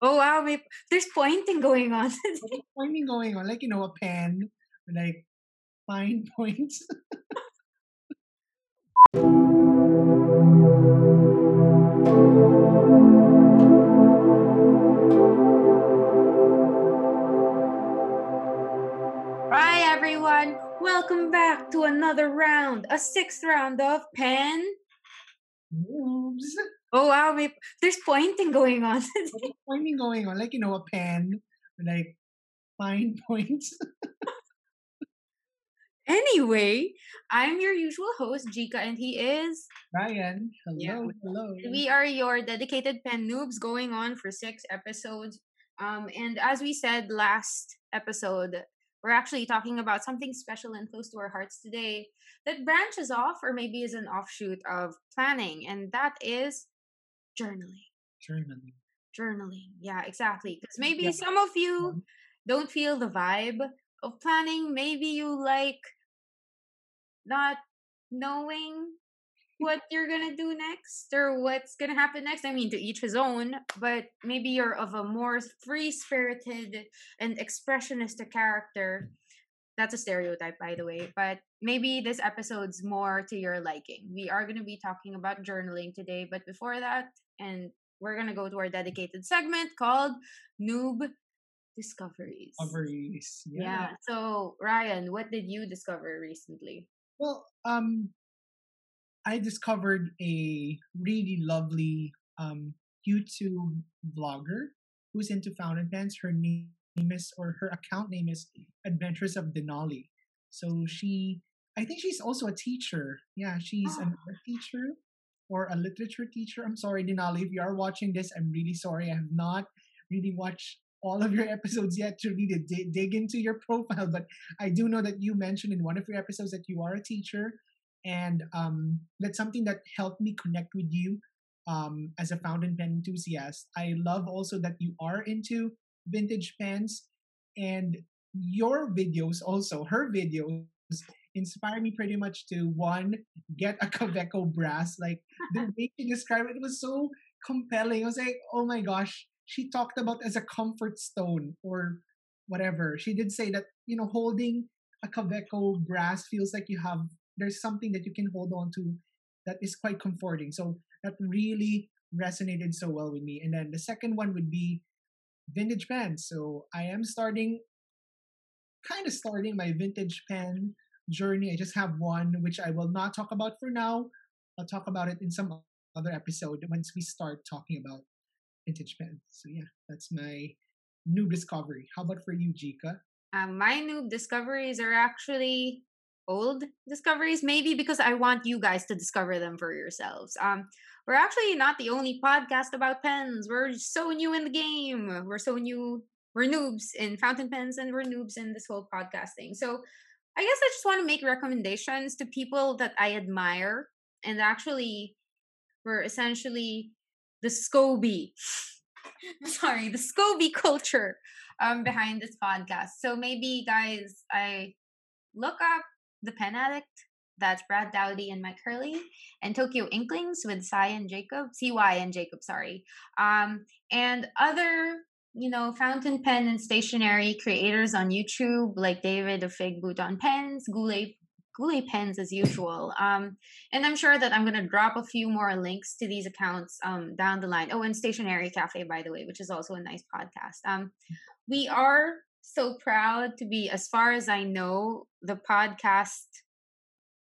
Oh wow, may, there's pointing going on. There's pointing going on, like you know, a pen, like fine points. Hi everyone, welcome back to another round, a sixth round of pen. Noobs. Oh wow, may, there's pointing going on. There's pointing going on, like you know, a pen, like fine points. anyway, I'm your usual host, Jika, and he is. Ryan, hello, Yeah. hello. We are your dedicated pen noobs going on for six episodes. Um, and as we said last episode, we're actually talking about something special and close to our hearts today that branches off or maybe is an offshoot of planning, and that is journaling. Journaling. Journaling. Yeah, exactly. Because mm, maybe Yeah. some of you don't feel the vibe of planning. Maybe you like not knowing what you're gonna do next or what's gonna happen next. I mean, to each his own, but maybe you're of a more free spirited and expressionistic character. That's a stereotype, by the way, but maybe this episode's more to your liking. We are gonna be talking about journaling today, but before that, and we're gonna go to our dedicated segment called Noob Discoveries. Discoveries. Yeah. So, Ryan, what did you discover recently? Well, um, I discovered a really lovely um YouTube vlogger who's into fountain pens. Her name is, or her account name is Adventures of Denali. So she, I think she's also a teacher. Yeah, she's an art teacher or a literature teacher. I'm sorry, Denali, if you are watching this, I'm really sorry. I have not really watched all of your episodes yet to really dig, dig into your profile, but I do know that you mentioned in one of your episodes that you are a teacher, and um, that's something that helped me connect with you um, as a fountain pen enthusiast. I love also that you are into vintage pens, and your videos also, her videos inspire me pretty much to one get a Kaweco brass. Like the way she described it, it was so compelling. I was like, oh my gosh, she talked about as a comfort stone or whatever. She did say that, you know, holding a Kaweco brass feels like you have, there's something that you can hold on to that is quite comforting. So that really resonated so well with me. And then the second one would be vintage pens. So I am starting, kind of starting my vintage pen journey. I just have one, which I will not talk about for now. I'll talk about it in some other episode once we start talking about vintage pens. So yeah, that's my new discovery. How about for you, Jika? Um, my new discoveries are actually old discoveries, maybe because I want you guys to discover them for yourselves. Um, we're actually not the only podcast about pens. We're so new in the game. We're so new. We're noobs in fountain pens, and we're noobs in this whole podcasting. So, I guess I just want to make recommendations to people that I admire, and actually, we're essentially the SCOBY. Sorry, the SCOBY culture um behind this podcast. So maybe guys, I look up the Pen Addict. That's Brad Dowdy and Mike Hurley, and Tokyo Inklings with Cy and Jacob, CY and Jacob, sorry. Um, and other, you know, fountain pen and stationery creators on YouTube, like David of Figboot on Pens, Goulet Goulet Pens as usual. Um, and I'm sure that I'm gonna drop a few more links to these accounts um down the line. Oh, and Stationery Cafe, by the way, which is also a nice podcast. Um, we are so proud to be, as far as I know, the podcast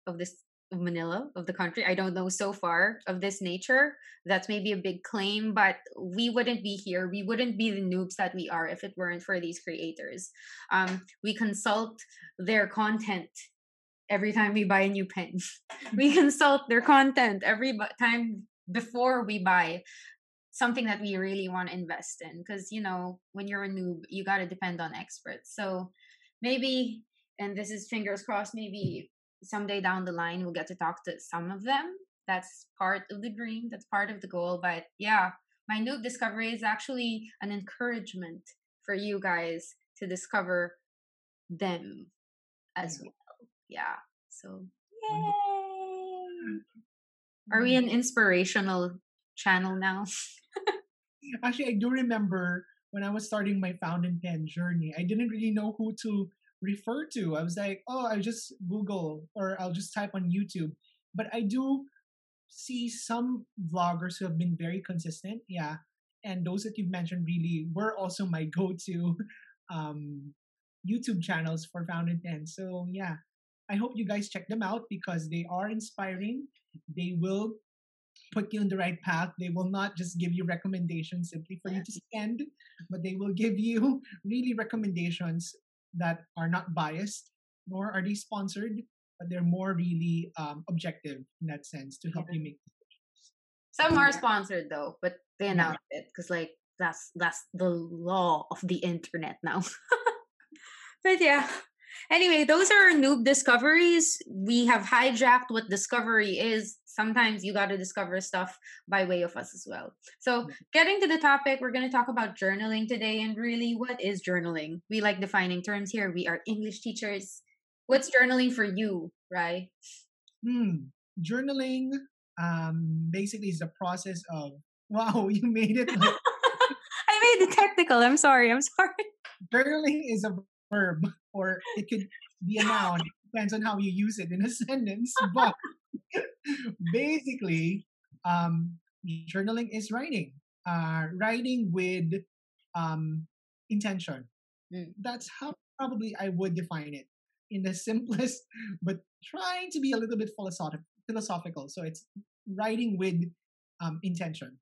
of this of Manila of the country. I don't know so far of this nature. That's maybe a big claim, but we wouldn't be here. We wouldn't be the noobs that we are if it weren't for these creators. Um, we consult their content every time we buy a new pen. we consult their content every time before we buy something that we really want to invest in because you know when you're a noob you got to depend on experts. So maybe and this is fingers crossed maybe someday down the line we'll get to talk to some of them. That's part of the dream that's part of the goal but yeah my noob discovery is actually an encouragement for you guys to discover them as well. Yeah so yay! Are we an inspirational channel now Actually, I do remember when I was starting my fountain pen journey, I didn't really know who to refer to. I was like, oh, I'll just Google or I'll just type on YouTube. But I do see some vloggers who have been very consistent. Yeah. And those that you've mentioned really were also my go to um, YouTube channels for fountain pens. So, yeah, I hope you guys check them out because they are inspiring. They will put you on the right path. They will not just give you recommendations simply for you to spend, but they will give you really recommendations that are not biased, nor are they sponsored, but they're more really um, objective in that sense to help yeah. you make decisions. Some are sponsored though, but they announced yeah. it because like that's that's the law of the internet now. but yeah, Anyway, those are noob discoveries. We have hijacked what discovery is. Sometimes you got to discover stuff by way of us as well. So, mm-hmm. getting to the topic, we're going to talk about journaling today. And really, what is journaling? We like defining terms here. We are English teachers. What's journaling for you, right? Hmm. Journaling um, basically is the process of, wow, you made it. I made it technical. I'm sorry. I'm sorry. Journaling is a verb or it could be a noun. It depends on how you use it in a sentence. But basically, um, journaling is writing. Uh, writing with um, intention. Mm. That's how probably I would define it in the simplest, but trying to be a little bit philosophical. Philosophical. So it's writing with um, intention.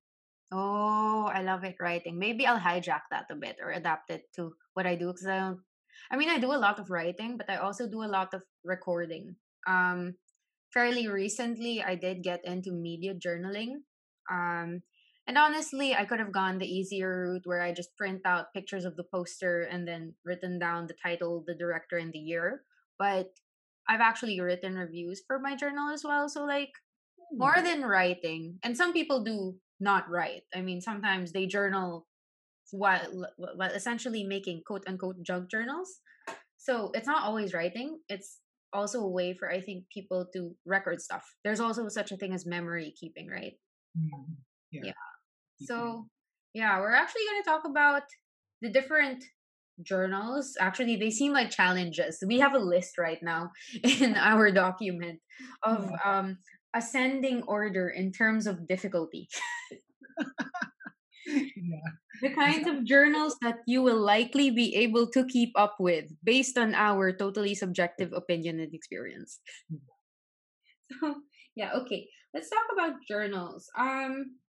Oh, I love it. Writing. Maybe I'll hijack that a bit or adapt it to what I do because I don't I mean, I do a lot of writing, but I also do a lot of recording. Um, fairly recently, I did get into media journaling. Um, and honestly, I could have gone the easier route where I just print out pictures of the poster and then written down the title, the director, and the year. But I've actually written reviews for my journal as well. So, like, more hmm. than writing, and some people do not write. I mean, sometimes they journal while, while essentially making quote unquote junk journals. So it's not always writing. It's also a way for I think people to record stuff. There's also such a thing as memory keeping, right? Mm-hmm. Yeah. yeah. So yeah, we're actually going to talk about the different journals. Actually, they seem like challenges. We have a list right now in our document of um ascending order in terms of difficulty. yeah. The kinds of journals that you will likely be able to keep up with based on our totally subjective opinion and experience. So, yeah, okay. Let's talk about journals. Um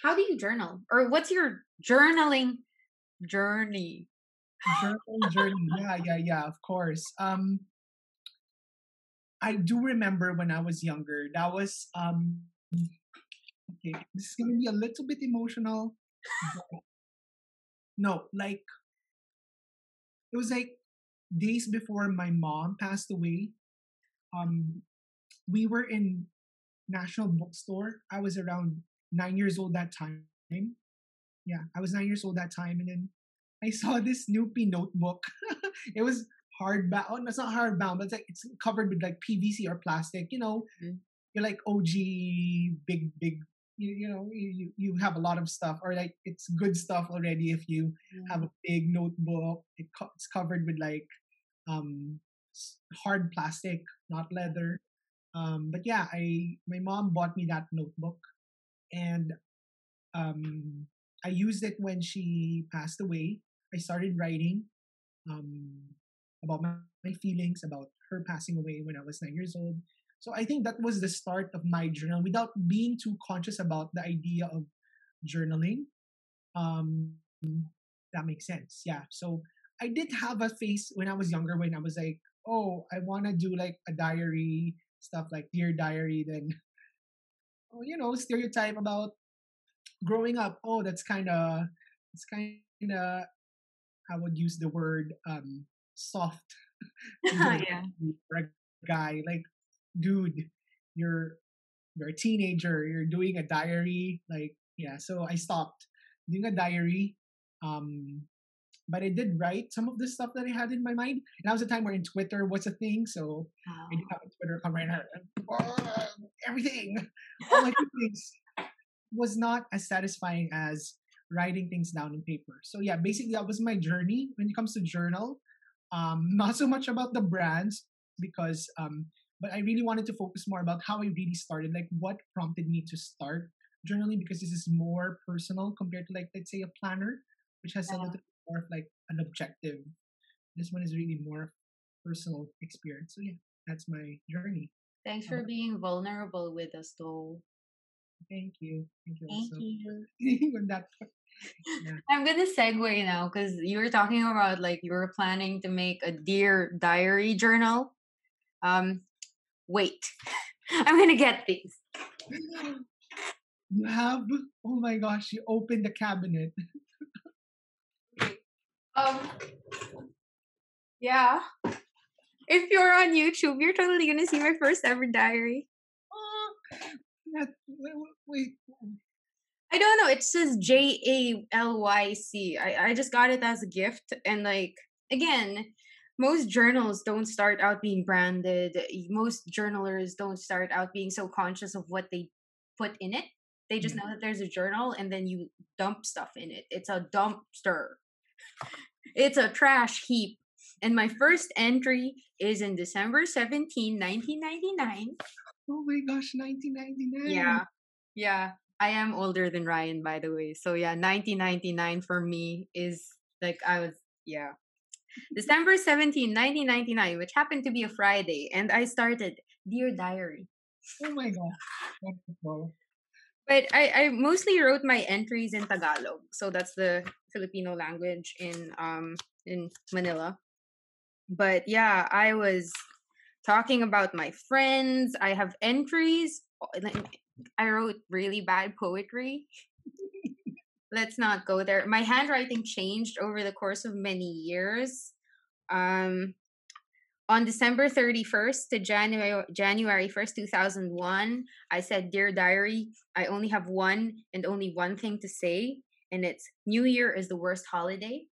how do you journal? Or what's your journaling journey? Journaling journey. Yeah, yeah, yeah, of course. Um I do remember when I was younger, that was um okay, this is gonna be a little bit emotional. no, like it was like days before my mom passed away. Um, we were in National Bookstore. I was around nine years old that time. Yeah, I was nine years old that time, and then I saw this Snoopy notebook. it was hardbound. Oh, it's not hardbound, but it's like it's covered with like PVC or plastic. You know, mm-hmm. you're like OG big big you, you know you, you have a lot of stuff or like it's good stuff already if you mm. have a big notebook it co- it's covered with like um hard plastic not leather. Um but yeah i my mom bought me that notebook and um i used it when she passed away. I started writing um about my, my feelings about her passing away when i was nine years old so I think that was the start of my journal without being too conscious about the idea of journaling. Um, that makes sense. Yeah. So I did have a phase when I was younger when I was like, oh, I want to do like a diary stuff like Dear Diary. Then, oh, you know, stereotype about growing up. Oh, that's kind of, it's kind of, I would use the word um, soft. yeah. For a guy, like dude, you're you're a teenager, you're doing a diary, like yeah. So I stopped doing a diary. Um, but I did write some of the stuff that I had in my mind. And that was a time where in Twitter was a thing, so oh. I did have a Twitter account right now. everything, all my things was not as satisfying as writing things down in paper. So yeah, basically that was my journey when it comes to journal. Um, not so much about the brands because um, but I really wanted to focus more about how I really started, like what prompted me to start journaling because this is more personal compared to like let's say a planner, which has yeah. a little more of like an objective. This one is really more personal experience. So yeah, that's my journey. Thanks for being vulnerable with us, though. Thank you. Thank you. Thank you. that yeah. I'm gonna segue now because you were talking about like you were planning to make a dear diary journal. Um, wait, I'm gonna get these. You have? Oh my gosh! You opened the cabinet. um. Yeah. If you're on YouTube, you're totally gonna see my first ever diary. Uh, wait, I don't know. It says J A L Y C. I I just got it as a gift, and like again, most journals don't start out being branded. Most journalers don't start out being so conscious of what they put in it. They just know that there's a journal, and then you dump stuff in it. It's a dumpster. It's a trash heap and my first entry is in December 17, 1999. Oh my gosh, 1999. Yeah. Yeah. I am older than Ryan, by the way. So yeah, 1999 for me is like I was, yeah. December 17, 1999, which happened to be a Friday. And I started Dear Diary. Oh my God. But I, I mostly wrote my entries in Tagalog. So that's the Filipino language in um in Manila but yeah, I was talking about my friends. I have entries. I wrote really bad poetry. Let's not go there. My handwriting changed over the course of many years. Um, on December 31st to January January 1st, 2001, I said, "Dear diary, I only have one and only one thing to say, and it's New Year is the worst holiday."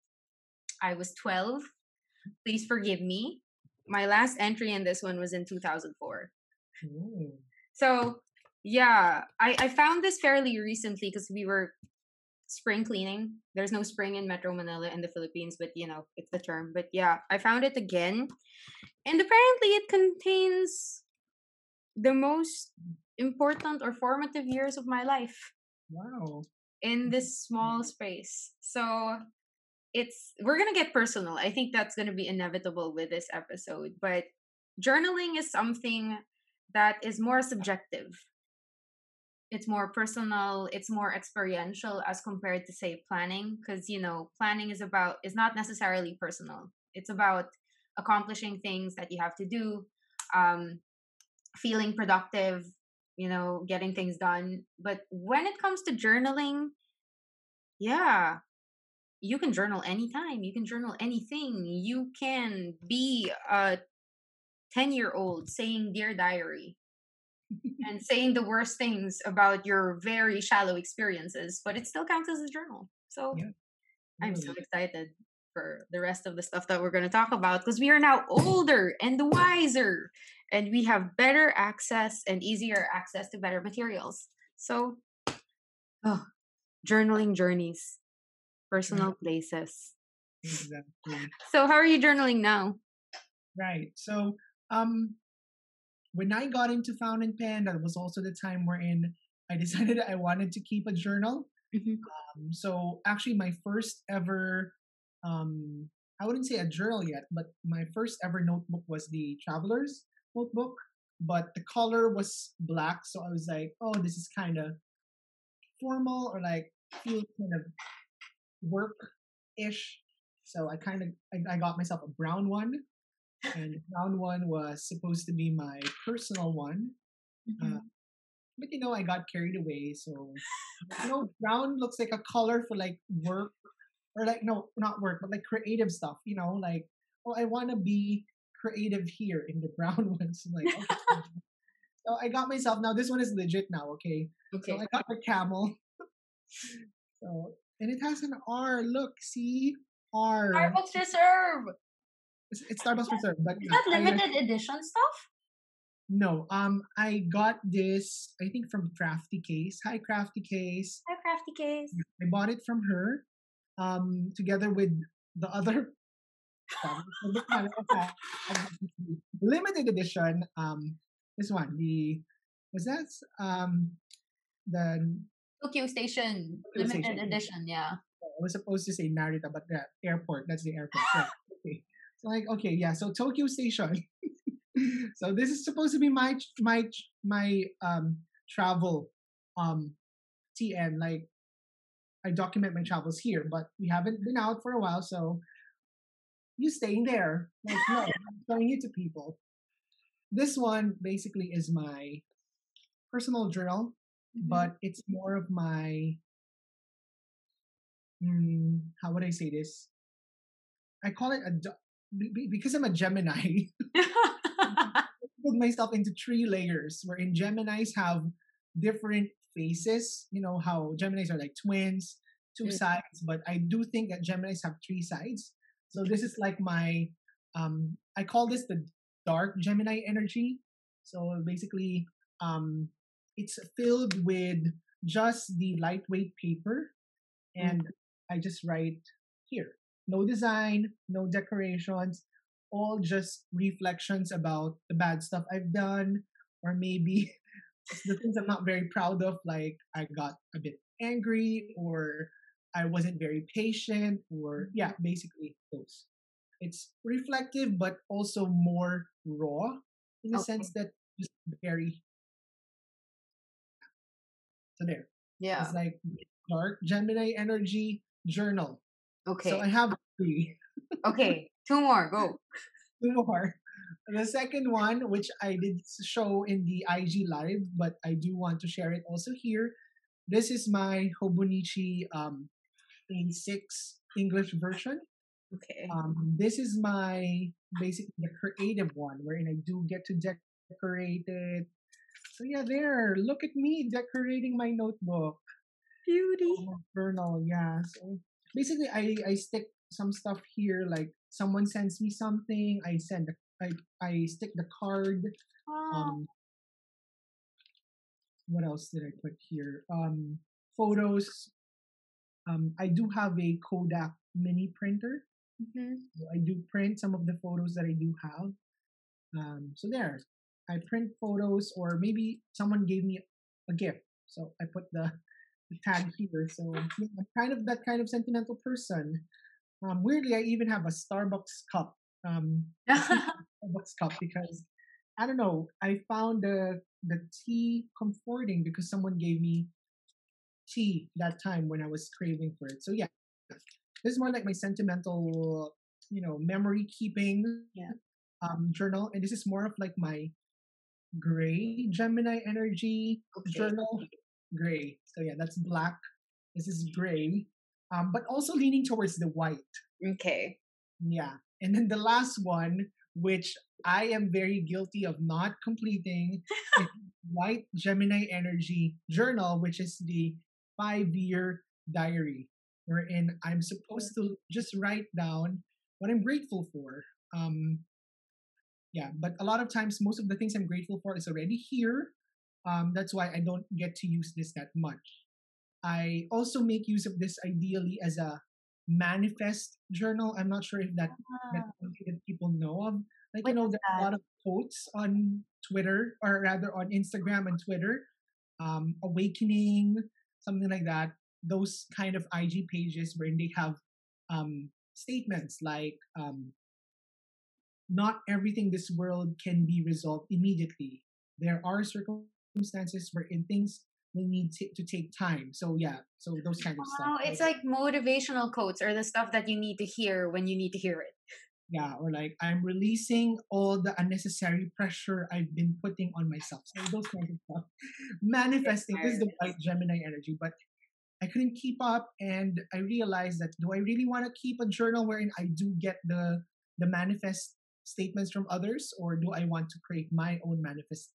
I was 12 Please forgive me. My last entry in this one was in 2004. Ooh. So, yeah, I, I found this fairly recently because we were spring cleaning. There's no spring in Metro Manila in the Philippines, but you know, it's the term. But yeah, I found it again. And apparently it contains the most important or formative years of my life. Wow. In this small mm-hmm. space. So it's we're gonna get personal. I think that's gonna be inevitable with this episode. But journaling is something that is more subjective. It's more personal, it's more experiential as compared to say planning. Because you know, planning is about is not necessarily personal. It's about accomplishing things that you have to do, um, feeling productive, you know, getting things done. But when it comes to journaling, yeah, you can journal anytime. You can journal anything. You can be a 10 year old saying Dear Diary and saying the worst things about your very shallow experiences, but it still counts as a journal. So yeah. I'm so excited for the rest of the stuff that we're going to talk about because we are now older and wiser and we have better access and easier access to better materials. So, oh, journaling journeys personal places. Exactly. So how are you journaling now? Right. So um when I got into fountain pen, that was also the time wherein I decided I wanted to keep a journal. Mm-hmm. Um, so actually my first ever um I wouldn't say a journal yet, but my first ever notebook was the traveler's notebook. But the color was black, so I was like, oh, this is kind of formal or like feel kind of work ish. So I kind of I, I, got myself a brown one, and the brown one was supposed to be my personal one. Mm-hmm. Uh, but you know, I got carried away. So you know, brown looks like a color for like work or like no, not work, but like creative stuff. You know, like oh, I want to be creative here in the brown ones. I'm like, okay. so I got myself now. This one is legit now. Okay. Okay. So I got the camel. so and it has an R. Look, see? R. Starbucks Reserve. It's, it's Starbucks Reserve. But is that limited edition stuff? No, um, I got this. I think from Crafty Case. Hi, Crafty Case. Hi, crafty case. I bought it from her, um, together with the other limited edition. Um, this one, the was that um the Tokyo Station Tokyo limited Station. edition. Yeah. I was supposed to say Narita, but the airport. That's the airport. Right. Like, okay, yeah. So Tokyo Station. so this is supposed to be my my my um travel um TN. Like, I document my travels here, but we haven't been out for a while, so you staying there. Like, no, I'm showing it to people. This one basically is my personal journal, Mm-hmm. but it's more of my mm, how would I say this? I call it a do- be- because I'm a Gemini. I put myself into three layers. Wherein Gemini's have different faces. You know how Gemini's are like twins, two Mm. sides. But I do think that Gemini's have three sides. So this is like my um. I call this the dark Gemini energy. So basically, um, it's filled with just the lightweight paper, and I just write here. No design, no decorations, all just reflections about the bad stuff I've done, or maybe the things I'm not very proud of, like I got a bit angry, or I wasn't very patient, or yeah, mm-hmm. basically those. It's reflective, but also more raw in the Okay. sense that just very. So there. yeah. It's like dark Gemini energy journal. Okay. So I have three. okay. Two more. Go. Two more. The second one, which I did show in the IG live, but I do want to share it also here. This is my Hobonichi um, in six English version. Okay. Um, this is my basically the creative one, wherein I do get to decorate it. So yeah, there. Look at me decorating my notebook. Beauty. Oh, journal, yeah. So basically, I I stick some stuff here. Like someone sends me something, I send. The, I I stick the card. Oh. Um, what else did I put here? Um, photos. Um, I do have a Kodak mini printer. mhm. So I do print some of the photos that I do have. Um, so there, I print photos, or maybe someone gave me a gift, so I put the tag here. So yeah, I'm kind of that kind of sentimental person. Um, weirdly, I even have a Starbucks cup. Um, Starbucks cup because I don't know. I found the the tea comforting because someone gave me tea that time when I was craving for it. So yeah, this is more like my sentimental, you know, memory keeping Yeah. um journal, and this is more of like my gray Gemini energy Okay. journal. Gray. So yeah, that's black. This is gray. Um, but also leaning towards the white. Okay. Yeah. And then the last one, which I am very guilty of not completing, is White Gemini Energy Journal, which is the five year diary, wherein I'm supposed to just write down what I'm grateful for. Um, yeah, but a lot of times, most of the things I'm grateful for is already here. Um, that's why I don't get to use this that much. I also make use of this ideally as a manifest journal. I'm not sure if that something that people know of. Like you know, is there's a lot of quotes on Twitter, or rather on Instagram and Twitter. Um, awakening, something like that. Those kind of IG pages where they have um, statements like, um, "Not everything this world can be resolved immediately. There are circumstances we're in, things will need t- to take time." So yeah, so those kind of stuff. Oh, it's like motivational quotes or the stuff that you need to hear when you need to hear it. yeah or like i'm releasing all the unnecessary pressure i've been putting on myself so those kinds of stuff manifesting this is the white gemini energy but i couldn't keep up and i realized that do i really want to keep a journal wherein i do get the the manifest statements from others or do i want to create my own manifest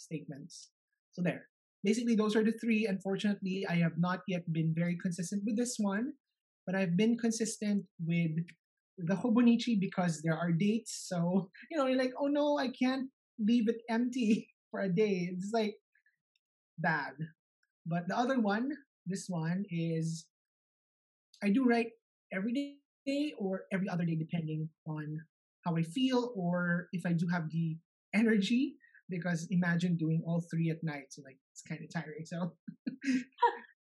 statements so there basically those are the three unfortunately i have not yet been very consistent with this one but i've been consistent with the Hobonichi because there are dates. So, you know, you're like, oh no, I can't leave it empty for a day. It's like bad. But the other one, this one is I do write every day or every other day depending on how I feel or if I do have the energy because imagine doing all three at night so like it's kind of tiring so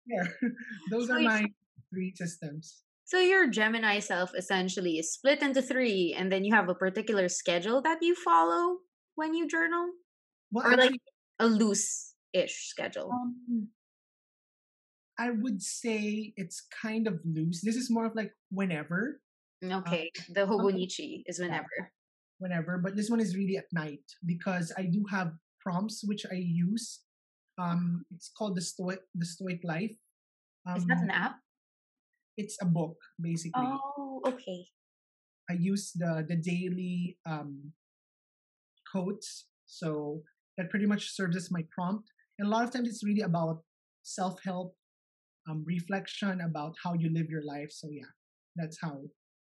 yeah those so are my three systems. So your gemini self essentially is split into three and then you have a particular schedule that you follow when you journal? Well, or actually, like a loose-ish schedule? Um, i would say it's kind of loose. This is more of like whenever okay um, the hobonichi is whenever whenever, but this one is really at night because I do have prompts which I use. Um, it's called the Stoic the Stoic Life. Um, is that an um, app? It's a book basically. Oh, okay. I use the the daily um, quotes, so that pretty much serves as my prompt. And a lot of times it's really about self help, um, reflection about how you live your life. So yeah, that's how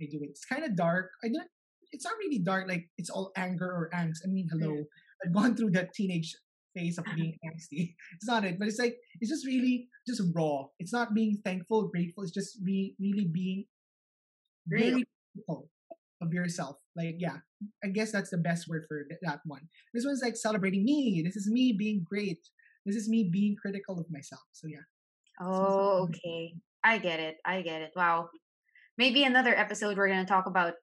I do it. It's kind of dark. I don't it's not really dark like it's all anger or angst. I mean, hello, I've gone through that teenage phase of being angsty. It's not it, but it's like it's just really just raw. It's not being thankful, grateful. It's just re- really being very grateful of yourself. Like yeah, I guess that's the best word for that one. This one's like celebrating me. This is me being great. This is me being critical of myself. So yeah. Oh, okay. I get it. I get it. Wow. Maybe another episode we're gonna talk about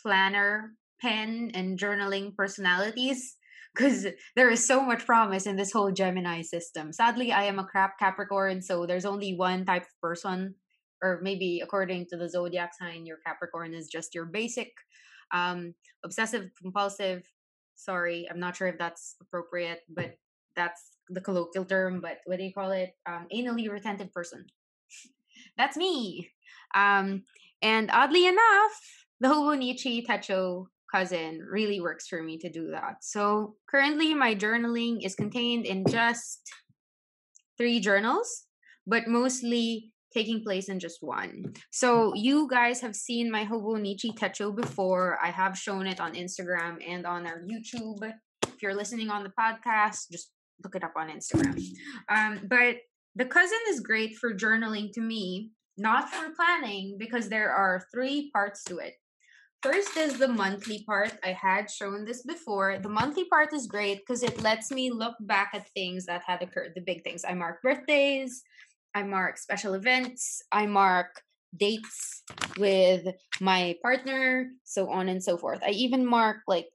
planner, pen, and journaling personalities because there is so much promise in this whole Gemini system. Sadly, I am a crap Capricorn, so there's only one type of person, or maybe according to the zodiac sign, your Capricorn is just your basic um, obsessive compulsive. Sorry, I'm not sure if that's appropriate, but that's the colloquial term. But what do you call it? Um, anally retentive person. that's me. Um, and oddly enough, the Hobonichi Techo cousin really works for me to do that. So currently, my journaling is contained in just three journals, but mostly taking place in just one. So you guys have seen my Hobonichi Techo before. I have shown it on Instagram and on our YouTube. If you're listening on the podcast, just look it up on Instagram. Um, but the cousin is great for journaling to me, not for planning, because there are three parts to it. First is the monthly part. I had shown this before. The monthly part is great because it lets me look back at things that had occurred, the big things. I mark birthdays, I mark special events, I mark dates with my partner, so on and so forth. I even mark like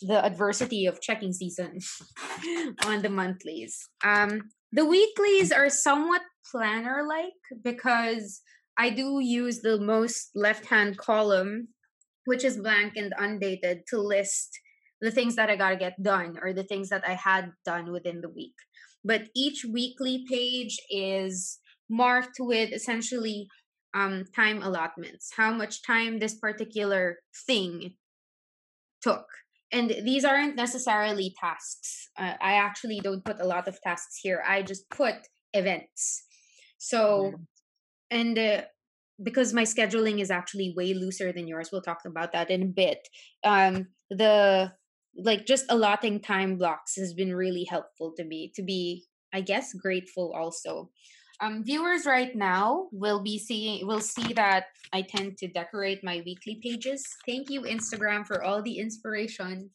the adversity of checking season on the monthlies. Um, the weeklies are somewhat planner like because I do use the most left hand column which is blank and undated to list the things that I got to get done or the things that I had done within the week. But each weekly page is marked with essentially um, time allotments, how much time this particular thing took. And these aren't necessarily tasks. Uh, I actually don't put a lot of tasks here. I just put events. So, and uh, because my scheduling is actually way looser than yours we'll talk about that in a bit um the like just allotting time blocks has been really helpful to me to be i guess grateful also. Um viewers right now will be seeing will see that i tend to decorate my weekly pages. Thank you instagram for all the inspiration.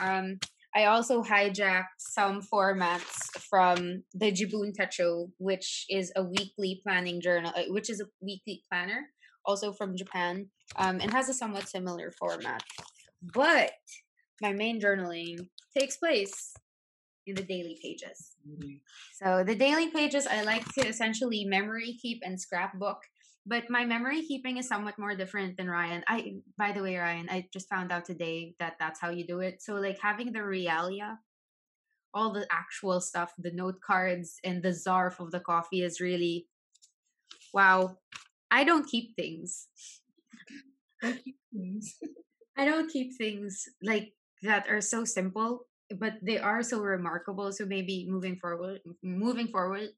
Um I also hijacked some formats from the Jibun Techo, which is a weekly planning journal, uh, which is a weekly planner, also from Japan, um, and has a somewhat similar format. But my main journaling takes place in the daily pages. Mm-hmm. So the daily pages, I like to essentially memory keep and scrapbook but my memory keeping is somewhat more different than Ryan. I by the way, Ryan, I just found out today that that's how you do it. So like having the realia, all the actual stuff, the note cards and the zarf of the coffee is really wow. I don't keep things. I keep things. I don't keep things like that are so simple but they are so remarkable so maybe moving forward moving forward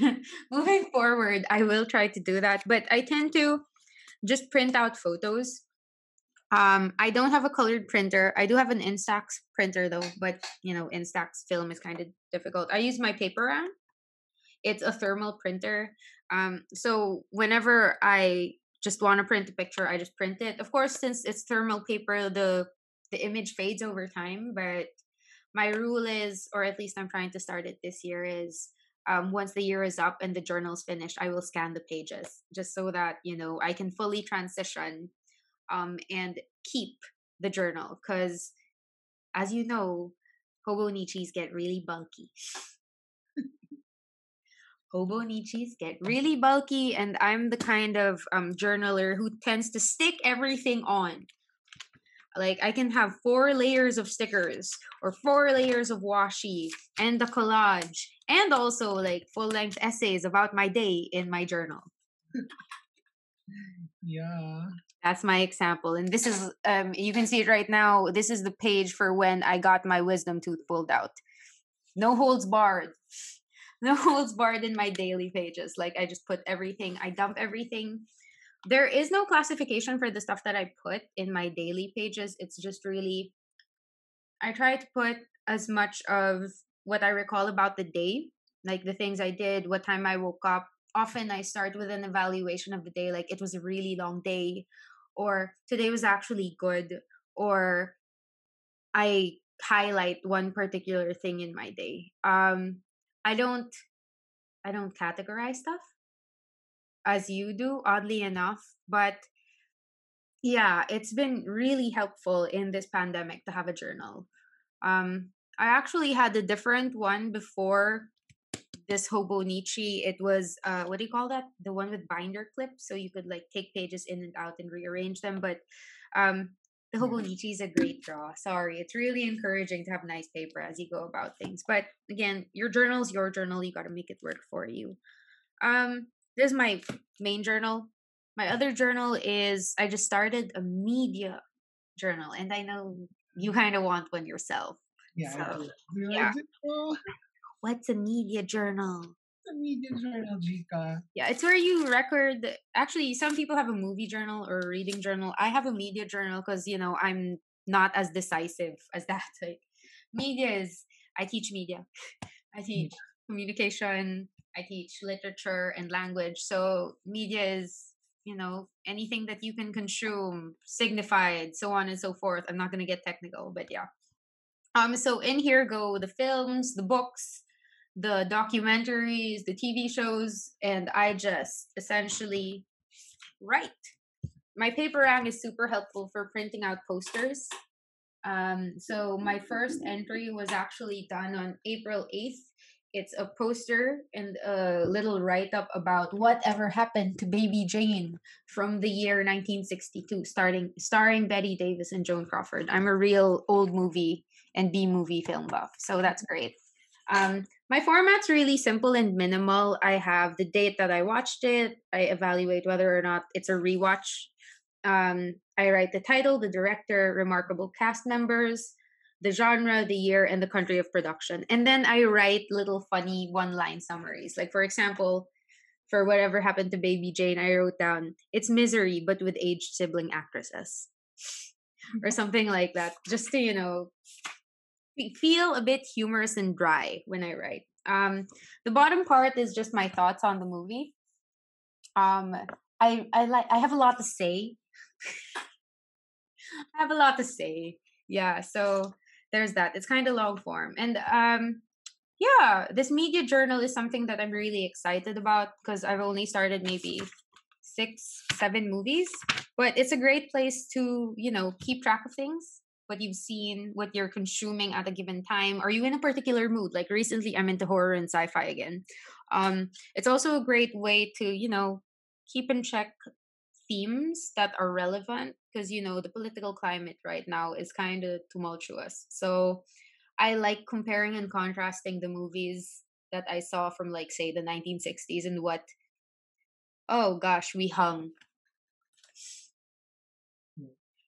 moving forward i will try to do that but i tend to just print out photos Um, I don't have a colored printer. I do have an Instax printer though, but you know, Instax film is kind of difficult. I use my Paperang. It's a thermal printer. Um, so whenever I just want to print a picture, I just print it. Of course, since it's thermal paper, the the image fades over time. But my rule is, or at least I'm trying to start it this year, is um, once the year is up and the journal's finished, I will scan the pages just so that you know I can fully transition um, and keep the journal because, as you know, hobonichis get really bulky. hobonichis get really bulky, and I'm the kind of um, journaler who tends to stick everything on. Like I can have four layers of stickers or four layers of washi and the collage, and also like full length essays about my day in my journal. yeah. That's my example. And this is um you can see it right now. This is the page for when I got my wisdom tooth pulled out. No holds barred. No holds barred in my daily pages. Like I just put everything, I dump everything. There is no classification for the stuff that I put in my daily pages. It's just really I try to put as much of what I recall about the day, like the things I did, what time I woke up. Often I start with an evaluation of the day, like it was a really long day, or today was actually good or i highlight one particular thing in my day um i don't i don't categorize stuff as you do oddly enough but yeah it's been really helpful in this pandemic to have a journal. Um i actually had a different one before this hobo hobonichi. It was uh what do you call that? The one with binder clips so you could like take pages in and out and rearrange them but um the mm-hmm. hobonichi is a great draw. Sorry it's really encouraging to have nice paper as you go about things but again your journal is your journal you got to make it work for you. Um this is my main journal my other journal is i just started a media journal and i know you mm. kind of want one yourself yeah, so, yeah. What's a media journal? A media journal, Jika. Yeah, it's where you record. Actually, some people have a movie journal or a reading journal. I have a media journal because you know I'm not as decisive as that. Like, media is. I teach media. I mm. teach communication. I teach literature and language. So media is you know anything that you can consume signified so on and so forth i'm not going to get technical but yeah um so in here go the films the books the documentaries, the TV shows, and I just essentially write. My Paperang is super helpful for printing out posters. Um, so my first entry was actually done on April 8th. It's a poster and a little write up about whatever happened to Baby Jane from the year 1962, starting starring Bette Davis and Joan Crawford. I'm a real old movie and B movie film buff, so that's great. Um, my format's really simple and minimal. I have the date that I watched it. I evaluate whether or not it's a rewatch. Um, I write the title, the director, remarkable cast members, the genre, the year, and the country of production. And then I write little funny one line summaries. Like, for example, for whatever happened to Baby Jane, I wrote down, it's misery, but with aged sibling actresses. or something like that. Just to, you know, feel a bit humorous and dry when I write. Um, the bottom part is just my thoughts on the movie. Um, I I like I have a lot to say. I have a lot to say. Yeah, so there's that. It's kind of long form, and um, yeah, this media journal is something that I'm really excited about because I've only started maybe six, seven movies, but it's a great place to you know keep track of things what you've seen, what you're consuming at a given time. Are you in a particular mood? Like recently, I'm into horror and sci-fi again. Um, it's also a great way to, you know, keep in check themes that are relevant because you know the political climate right now is kind of tumultuous. So I like comparing and contrasting the movies that I saw from like say the 1960s and what oh gosh, we hung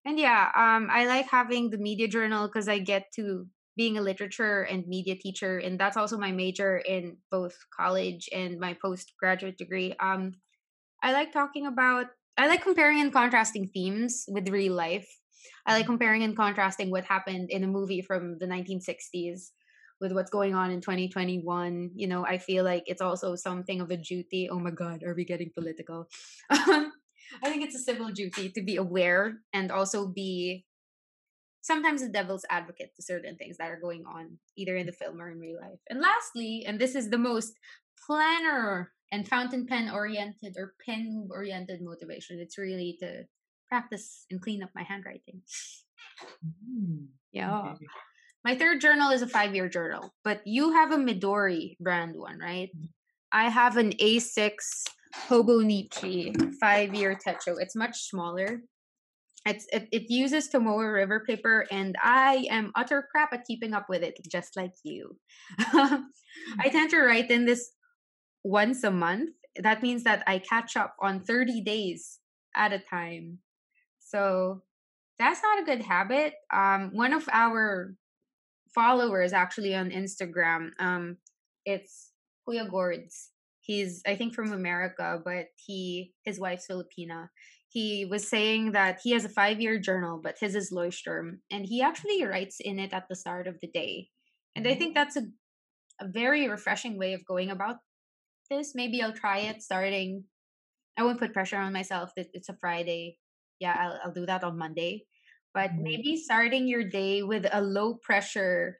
and yeah, um, I like having the media journal because I get to being a literature and media teacher, and that's also my major in both college and my postgraduate degree. Um, I like talking about, I like comparing and contrasting themes with real life. I like comparing and contrasting what happened in a movie from the 1960s with what's going on in 2021 you know i feel like it's also something of a duty. Oh my god are we getting political? I think it's a civil duty to be aware and also be sometimes the devil's advocate to certain things that are going on either in the film or in real life. And lastly and this is the most planner and fountain pen oriented or pen oriented motivation it's really to practice and clean up my handwriting mm, yeah okay. My third journal is a five year journal, but you have a Midori brand one, right? Mm-hmm. I have an A6 Hobonichi five year techo. It's much smaller. It's, it, it uses Tomoe River paper, and I am utter crap at keeping up with it, just like you. I tend to write in this once a month. That means that I catch up on 30 days at a time. So that's not a good habit. Um, one of our followers actually on Instagram. Um, it's Kuya Gords. He's I think from America, but he his wife's Filipina. He was saying that he has a five year journal, but his is Leuchtturm, and he actually writes in it at the start of the day. And I think mm-hmm. that's a a very refreshing way of going about this. Maybe I'll try it starting. I won't put pressure on myself that it's a Friday. Yeah, I'll, I'll do that on Monday but mm-hmm. maybe starting your day with a low pressure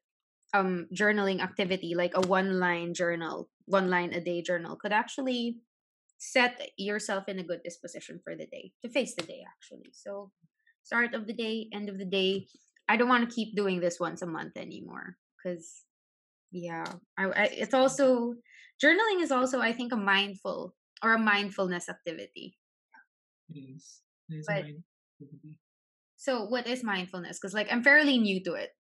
um journaling activity like a one line journal one line a day journal could actually set yourself in a good disposition for the day to face the day actually so start of the day end of the day i don't want to keep doing this once a month anymore because yeah I, I, it's also journaling is also i think a mindful or a mindfulness activity it is it is but, so, what is mindfulness? Because, like, I'm fairly new to it.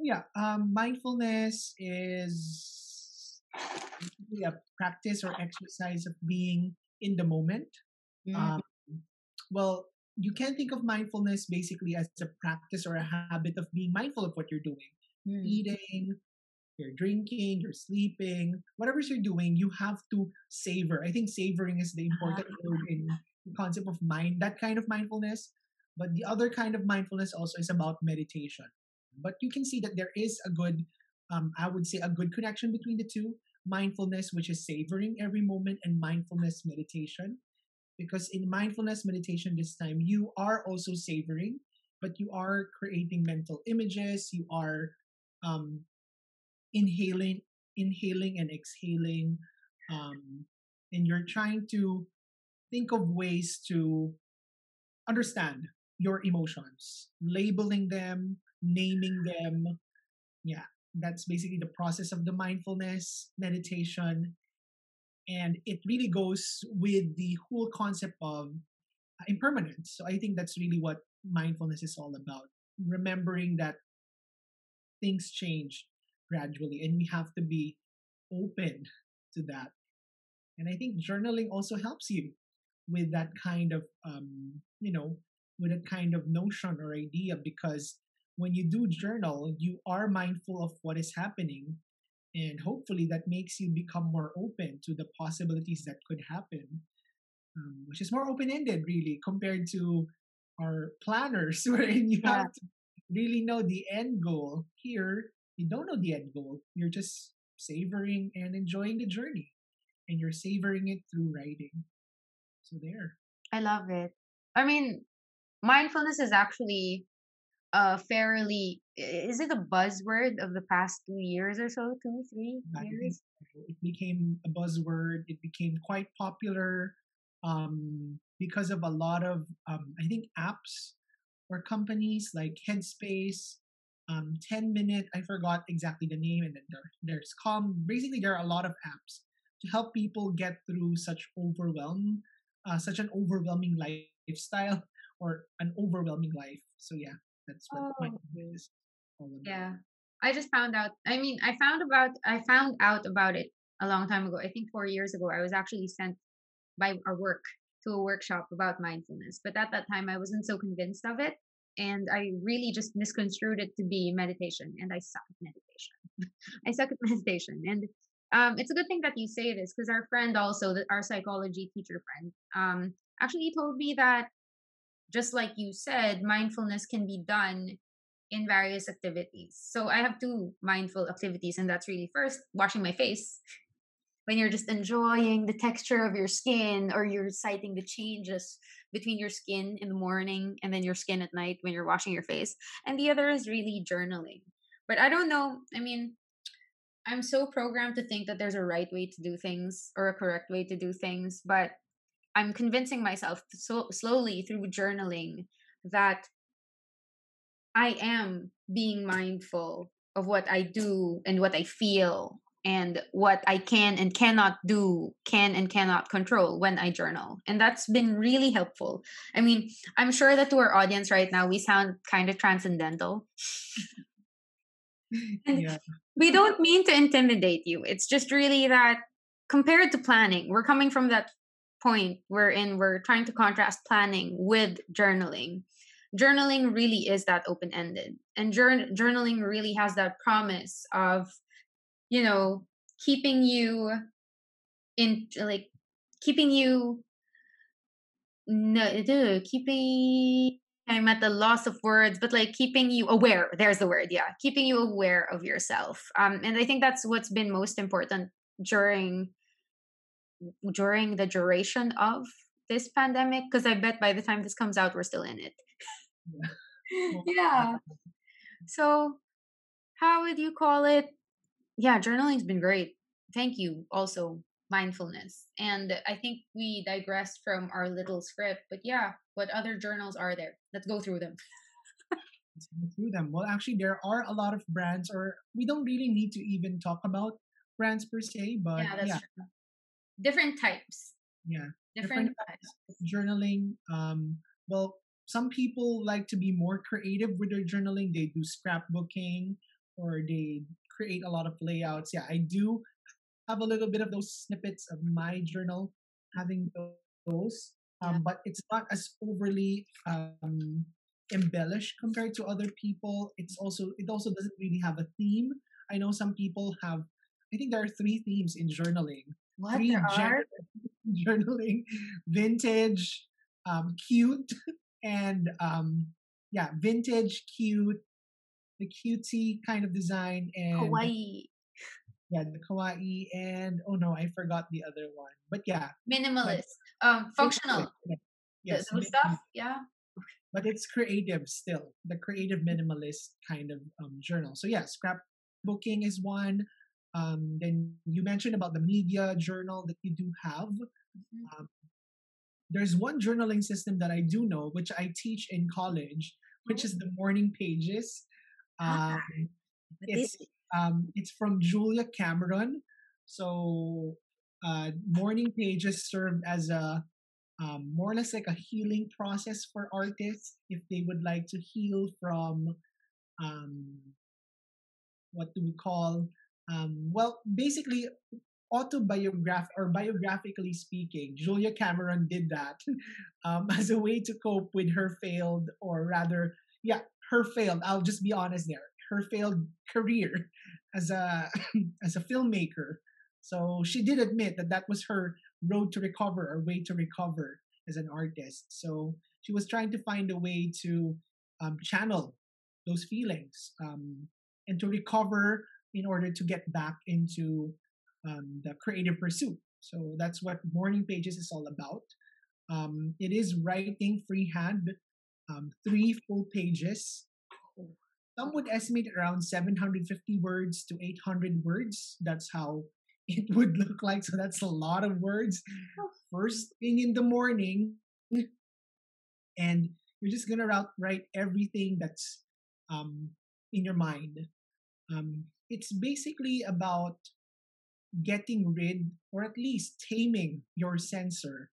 yeah, um, mindfulness is a practice or exercise of being in the moment. Mm. Um, well, you can think of mindfulness basically as a practice or a habit of being mindful of what you're doing, mm. eating, you're drinking, you're sleeping, whatever you're doing, you have to savor. I think savoring is the important ah. word in the concept of mind, that kind of mindfulness. But the other kind of mindfulness also is about meditation. But you can see that there is a good, um, I would say, a good connection between the two mindfulness, which is savoring every moment, and mindfulness meditation. Because in mindfulness meditation this time, you are also savoring, but you are creating mental images, you are um, inhaling, inhaling and exhaling, um, and you're trying to think of ways to understand your emotions, labeling them, naming them. Yeah, that's basically the process of the mindfulness meditation. And it really goes with the whole concept of impermanence. So I think that's really what mindfulness is all about. Remembering that things change gradually and we have to be open to that. And I think journaling also helps you with that kind of, um, you know, with a kind of notion or idea because when you do journal, you are mindful of what is happening. And hopefully that makes you become more open to the possibilities that could happen, um, which is more open ended, really, compared to our planners, wherein you yeah. have to really know the end goal. Here, you don't know the end goal. You're just savoring and enjoying the journey. And you're savoring it through writing. So there. I love it. I mean, mindfulness is actually a fairly is it a buzzword of the past two years or so two three years it became a buzzword it became quite popular um, because of a lot of um, i think apps or companies like headspace um, 10 minute i forgot exactly the name and then there, there's calm basically there are a lot of apps to help people get through such overwhelm uh, such an overwhelming lifestyle or an overwhelming life. So yeah, that's what oh. my is. Yeah. I just found out I mean, I found about I found out about it a long time ago. I think 4 years ago I was actually sent by our work to a workshop about mindfulness. But at that time I wasn't so convinced of it and I really just misconstrued it to be meditation and I suck at meditation. I suck at meditation and um, it's a good thing that you say this because our friend also, our psychology teacher friend, um, actually told me that just like you said, mindfulness can be done in various activities. So I have two mindful activities, and that's really first washing my face. When you're just enjoying the texture of your skin, or you're citing the changes between your skin in the morning and then your skin at night when you're washing your face. And the other is really journaling. But I don't know. I mean, I'm so programmed to think that there's a right way to do things or a correct way to do things, but I'm convincing myself so slowly through journaling that I am being mindful of what I do and what I feel and what I can and cannot do, can and cannot control when I journal. And that's been really helpful. I mean, I'm sure that to our audience right now, we sound kind of transcendental. yeah. We don't mean to intimidate you. It's just really that compared to planning, we're coming from that point wherein we're trying to contrast planning with journaling. Journaling really is that open ended. And jour- journaling really has that promise of, you know, keeping you in, like, keeping you, no, keeping, I'm at the loss of words, but like keeping you aware. There's the word, yeah. Keeping you aware of yourself. Um, and I think that's what's been most important during during the duration of this pandemic because i bet by the time this comes out we're still in it yeah. yeah so how would you call it yeah journaling's been great thank you also mindfulness and i think we digressed from our little script but yeah what other journals are there let's go through them let's go through them well actually there are a lot of brands or we don't really need to even talk about brands per se but yeah, yeah different types. Yeah. Different, different types. Journaling. Um, well, some people like to be more creative with their journaling. They do scrapbooking or they create a lot of layouts. Yeah, I do have a little bit of those snippets of my journal having those. Um, yeah. But it's not as overly um, embellished compared to other people. It's also it also doesn't really have a theme. I know some people have. I think there are three themes in journaling. What three are? journaling, vintage, um, cute, and um, yeah, vintage, cute, the cutesy kind of design, and kawaii. Yeah, the kawaii, and oh no, I forgot the other one. But yeah, minimalist, but, um, functional. Yeah. Yes, stuff. Yeah. But it's creative still, the creative minimalist kind of um, journal. So yeah, scrapbooking is one. Um, then you mentioned about the media journal that you do have. Mm-hmm. Um, there's one journaling system that I do know, which I teach in college, which is the morning pages. Ah, um, it's um, it's from Julia Cameron. So uh, morning pages serve as a um, more or less like a healing process for artists if they would like to heal from um, what do we call um, well, basically, autobiograph or biographically speaking, Julia Cameron did that um, as a way to cope with her failed, or rather, yeah, her failed. I'll just be honest there. Her failed career as a as a filmmaker. So she did admit that that was her road to recover or way to recover as an artist. So she was trying to find a way to um, channel those feelings um, and to recover in order to get back into um, the creative pursuit. So that's what Morning Pages is all about. Um, it is writing freehand, um, three full pages. Some would estimate around 750 words to 800 words. That's how it would look like. So that's a lot of words. First thing in the morning, and you're just gonna write everything that's um, in your mind. Um, it's basically about getting rid or at least taming your censor.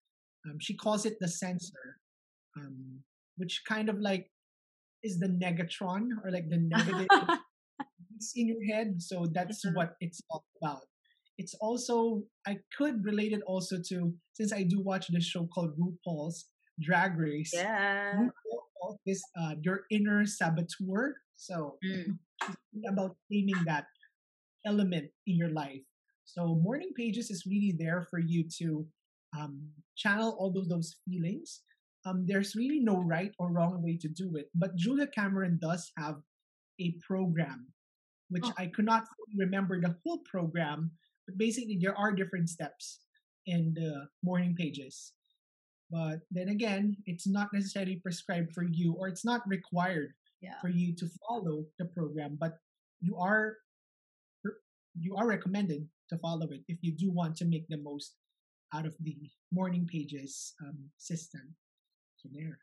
Um, she calls it the censor, um, which kind of like is the negatron or like the negative in your head. So that's mm-hmm. what it's all about. It's also I could relate it also to since I do watch this show called RuPaul's Drag Race. Yeah. RuPaul is uh, your inner saboteur. So mm about taming that element in your life. So morning pages is really there for you to um, channel all of those feelings. Um, there's really no right or wrong way to do it. But Julia Cameron does have a program, which Oh. I could not remember the whole program, but basically there are different steps in the morning pages. But then again, it's not necessarily prescribed for you or it's not required Yeah. for you to follow the program, but you are you are recommended to follow it if you do want to make the most out of the morning pages um, system. There.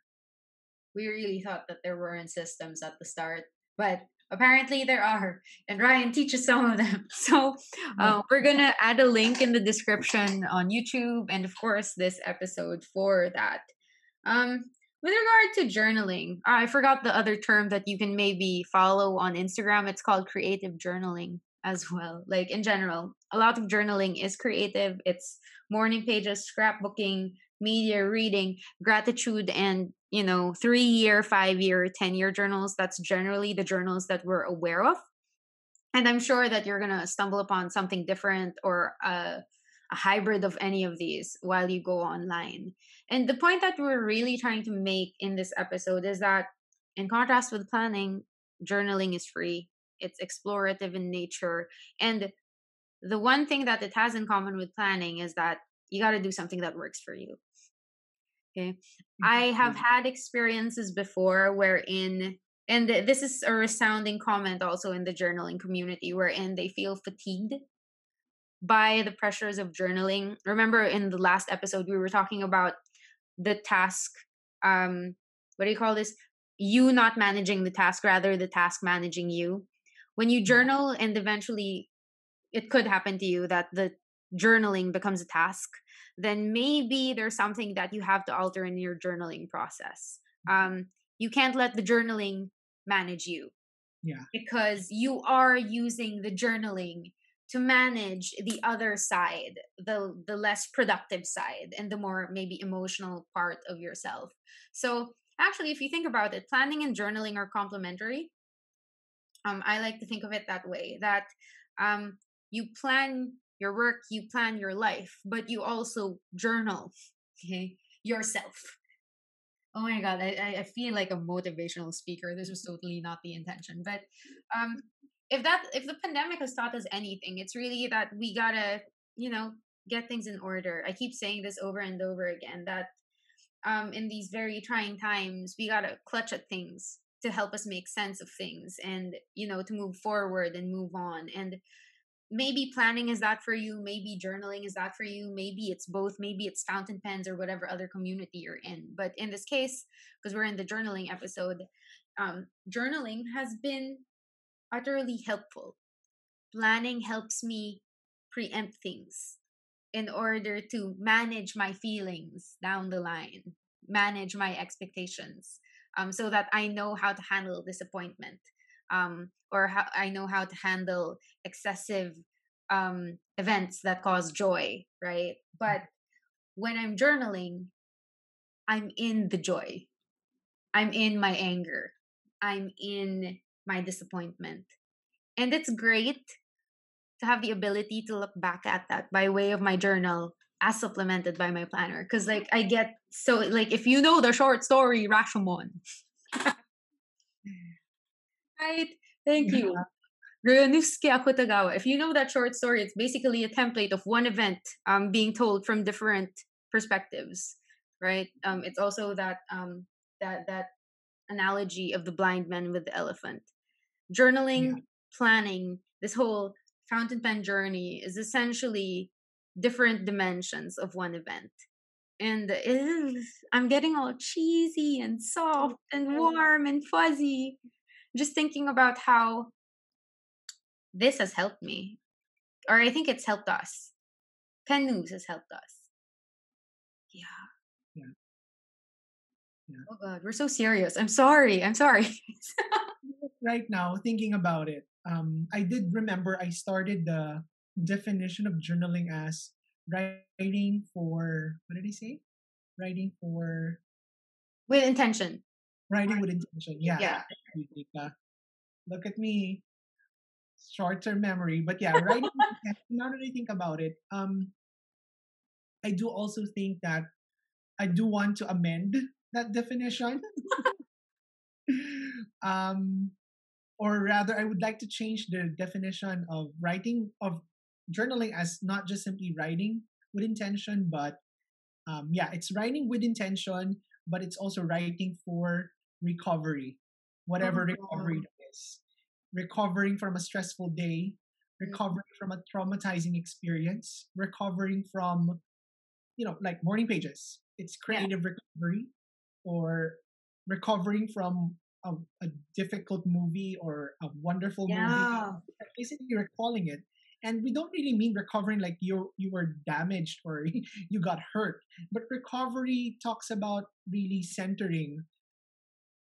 We really thought that there weren't systems at the start, but apparently there are. And Ryan teaches some of them. So uh, we're going to add a link in the description on YouTube and, of course, this episode for that. Um, with regard to journaling, I forgot the other term that you can maybe follow on Instagram. It's called creative journaling as well. Like in general, a lot of journaling is creative. It's morning pages, scrapbooking, media reading, gratitude, and you know, three year, five year, 10 year journals. That's generally the journals that we're aware of. And I'm sure that you're going to stumble upon something different or a, a hybrid of any of these while you go online. And the point that we're really trying to make in this episode is that, in contrast with planning, journaling is free, it's explorative in nature. And the one thing that it has in common with planning is that you got to do something that works for you. Okay. I have had experiences before wherein, and this is a resounding comment also in the journaling community, wherein they feel fatigued by the pressures of journaling. Remember in the last episode, we were talking about the task. Um, what do you call this? You not managing the task, rather the task managing you. When you journal and eventually it could happen to you that the journaling becomes a task, then maybe there's something that you have to alter in your journaling process. Um, you can't let the journaling manage you. Yeah. Because you are using the journaling to manage the other side, the the less productive side and the more maybe emotional part of yourself. So actually if you think about it, planning and journaling are complementary. Um, I like to think of it that way. That um, you plan your work, you plan your life, but you also journal, okay, yourself. Oh my god, I, I feel like a motivational speaker. This was totally not the intention. But um if that if the pandemic has taught us anything, it's really that we gotta, you know, get things in order. I keep saying this over and over again that um in these very trying times we gotta clutch at things to help us make sense of things and you know to move forward and move on and maybe planning is that for you maybe journaling is that for you maybe it's both maybe it's fountain pens or whatever other community you're in. But in this case because we're in the journaling episode um, journaling has been utterly helpful. Planning helps me preempt things in order to manage my feelings down the line manage my expectations um, so that i know how to handle disappointment um, or how I know how to handle excessive um, events that cause joy, right? But when I'm journaling, I'm in the joy. I'm in my anger. I'm in my disappointment. And it's great to have the ability to look back at that by way of my journal as supplemented by my planner. Because, like, I get so, like, if you know the short story, Rashomon. right? Thank you. Ryunosuke Akutagawa. If you know that short story, it's basically a template of one event um, being told from different perspectives, right? Um, it's also that um, that that analogy of the blind man with the elephant. Journaling, Yeah. planning, this whole fountain pen journey is essentially different dimensions of one event. And is, I'm getting all cheesy and soft and warm and fuzzy just thinking about how this has helped me or i think it's helped us. Pen Noobs has helped us. Yeah. Yeah. Yeah. oh god we're so serious. I'm sorry i'm sorry. Right now thinking about it. Um i did remember i started the definition of journaling as writing for what did he say? Writing for with intention writing with intention yeah, Yeah. uh, look at me short-term memory but yeah writing with intention, now that i think about it um i do also think that i do want to amend that definition. um, or rather, I would like to change the definition of writing of journaling as not just simply writing with intention, but um, yeah, it's writing with intention, but it's also writing for recovery, whatever oh, recovery is. Recovering from a stressful day, mm. recovering from a traumatizing experience, recovering from, you know, like morning pages. It's creative yeah. recovery or recovering from a, a, difficult movie or a wonderful yeah. movie. Basically, recalling it and we don't really mean recovering like you you were damaged or you got hurt but recovery talks about really centering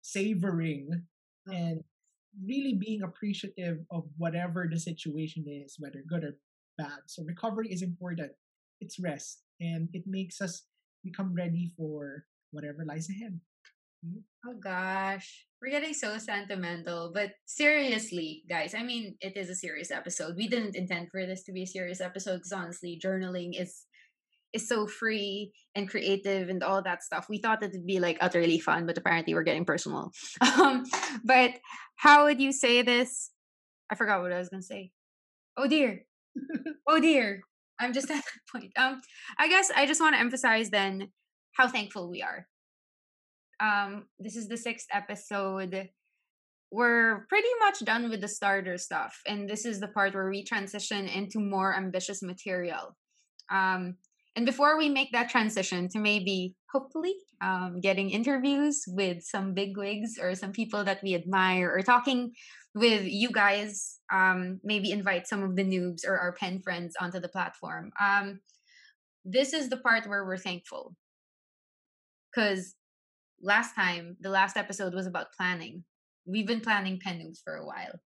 savoring mm. and really being appreciative of whatever the situation is whether good or bad so recovery is important it's rest and it makes us become ready for whatever lies ahead Oh gosh, we're getting so sentimental. But seriously, guys, I mean, it is a serious episode. We didn't intend for this to be a serious episode because honestly, journaling is is so free and creative and all that stuff. We thought it'd be like utterly fun, but apparently we're getting personal. Um, but how would you say this? I forgot what I was gonna say. Oh dear. oh dear. I'm just at that point. Um, I guess I just want to emphasize then how thankful we are um this is the sixth episode we're pretty much done with the starter stuff and this is the part where we transition into more ambitious material um and before we make that transition to maybe hopefully um, getting interviews with some bigwigs or some people that we admire or talking with you guys um, maybe invite some of the noobs or our pen friends onto the platform um, this is the part where we're thankful because last time, the last episode was about planning. We've been planning pen noobs for a while,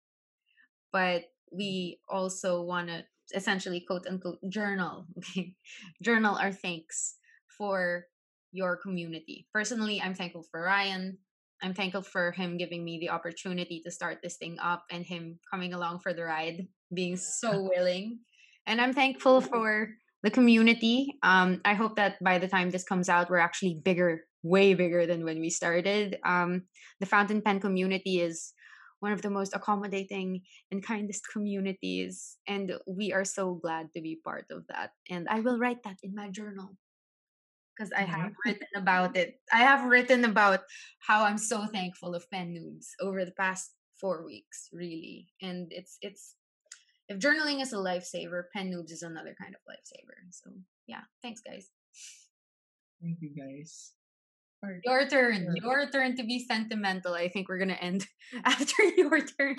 but we also want to essentially quote unquote journal, okay, journal our thanks for your community. Personally, I'm thankful for Ryan. I'm thankful for him giving me the opportunity to start this thing up and him coming along for the ride, being so willing. And I'm thankful for the community. Um, I hope that by the time this comes out, we're actually bigger way bigger than when we started. Um, the fountain pen community is one of the most accommodating and kindest communities, and we are so glad to be part of that. And I will write that in my journal because I have written about it. I have written about how I'm so thankful of pen noobs over the past four weeks, really. And it's it's if journaling is a lifesaver, pen noobs is another kind of lifesaver. So yeah, thanks guys. Thank you guys. Your turn. Your turn to be sentimental. I think we're gonna end after your turn.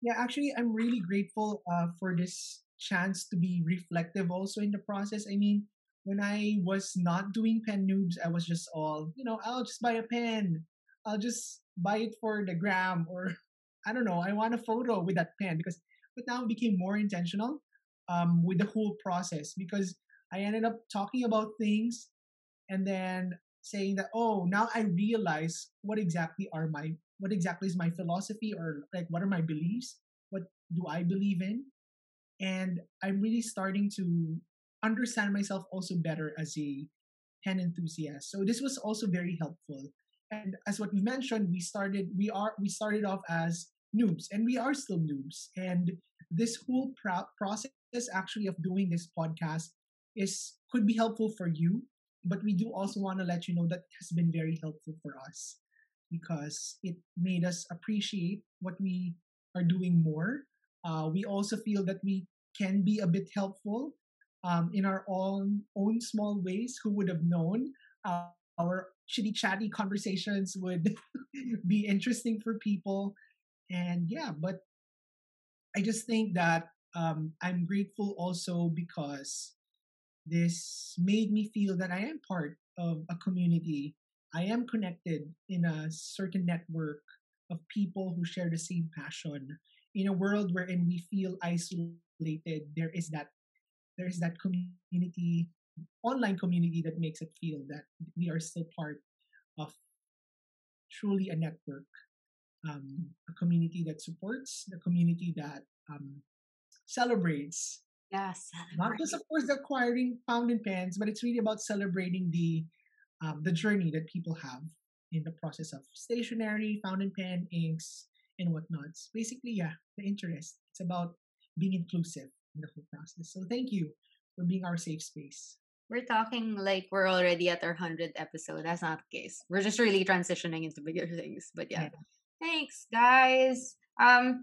Yeah, actually, I'm really grateful uh, for this chance to be reflective also in the process. I mean, when I was not doing pen noobs, I was just all, you know, I'll just buy a pen. I'll just buy it for the gram or I don't know, I want a photo with that pen because but now it became more intentional um, with the whole process because I ended up talking about things and then saying that oh now i realize what exactly are my what exactly is my philosophy or like what are my beliefs? What do i believe in? And i'm really starting to understand myself also better as a pen enthusiast. So this was also very helpful. And as what we mentioned we started we are we started off as noobs and we are still noobs. And this whole pro- process actually of doing this podcast is could be helpful for you but we do also want to let you know that has been very helpful for us because it made us appreciate what we are doing more. Uh, we also feel that we can be a bit helpful um, in our own own small ways. Who would have known uh, our chitty chatty conversations would be interesting for people? And yeah, but I just think that um, I'm grateful also because this made me feel that I am part of a community. I am connected in a certain network of people who share the same passion. In a world wherein we feel isolated, there is that there is that community, online community that makes it feel that we are still part of truly a network, um, a community that supports, the community that um, celebrates Yes. Not just, of course, the acquiring fountain pens, but it's really about celebrating the um, the journey that people have in the process of stationery, fountain pen, inks, and whatnots. Basically, yeah, the interest. It's about being inclusive in the whole process. So thank you for being our safe space. We're talking like we're already at our 100th episode. That's not the case. We're just really transitioning into bigger things. But yeah. yeah. Thanks, guys. Um,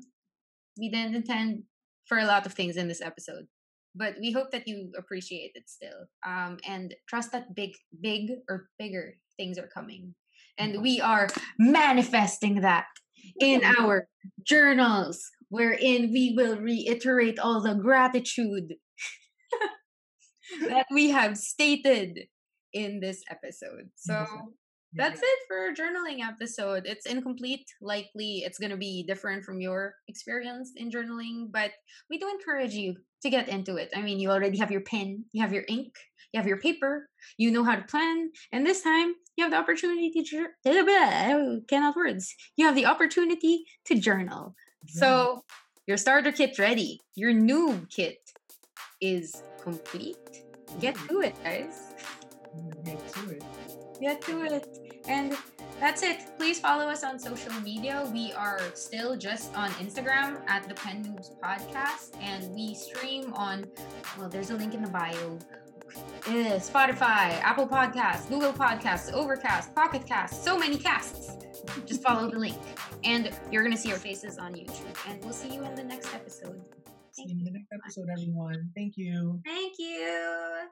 we didn't intend for a lot of things in this episode, but we hope that you appreciate it still. Um, and trust that big, big or bigger things are coming. And we are manifesting that in our journals, wherein we will reiterate all the gratitude that we have stated in this episode. So that's it for our journaling episode. It's incomplete. Likely it's going to be different from your experience in journaling, but we do encourage you to get into it. I mean, you already have your pen, you have your ink, you have your paper, you know how to plan, and this time you have the opportunity to oh, cannot words. You have the opportunity to journal. So your starter kit's ready. Your noob kit is complete. Get to it, guys. Get to it. To. And that's it. Please follow us on social media. We are still just on Instagram at the Pen Noobs Podcast, and we stream on. Well, there's a link in the bio. Uh, Spotify, Apple Podcasts, Google Podcasts, Overcast, Pocket Cast, so many casts. Just follow the link, and you're gonna see our faces on YouTube. And we'll see you in the next episode. See you in the next episode, everyone. Thank you. Thank you.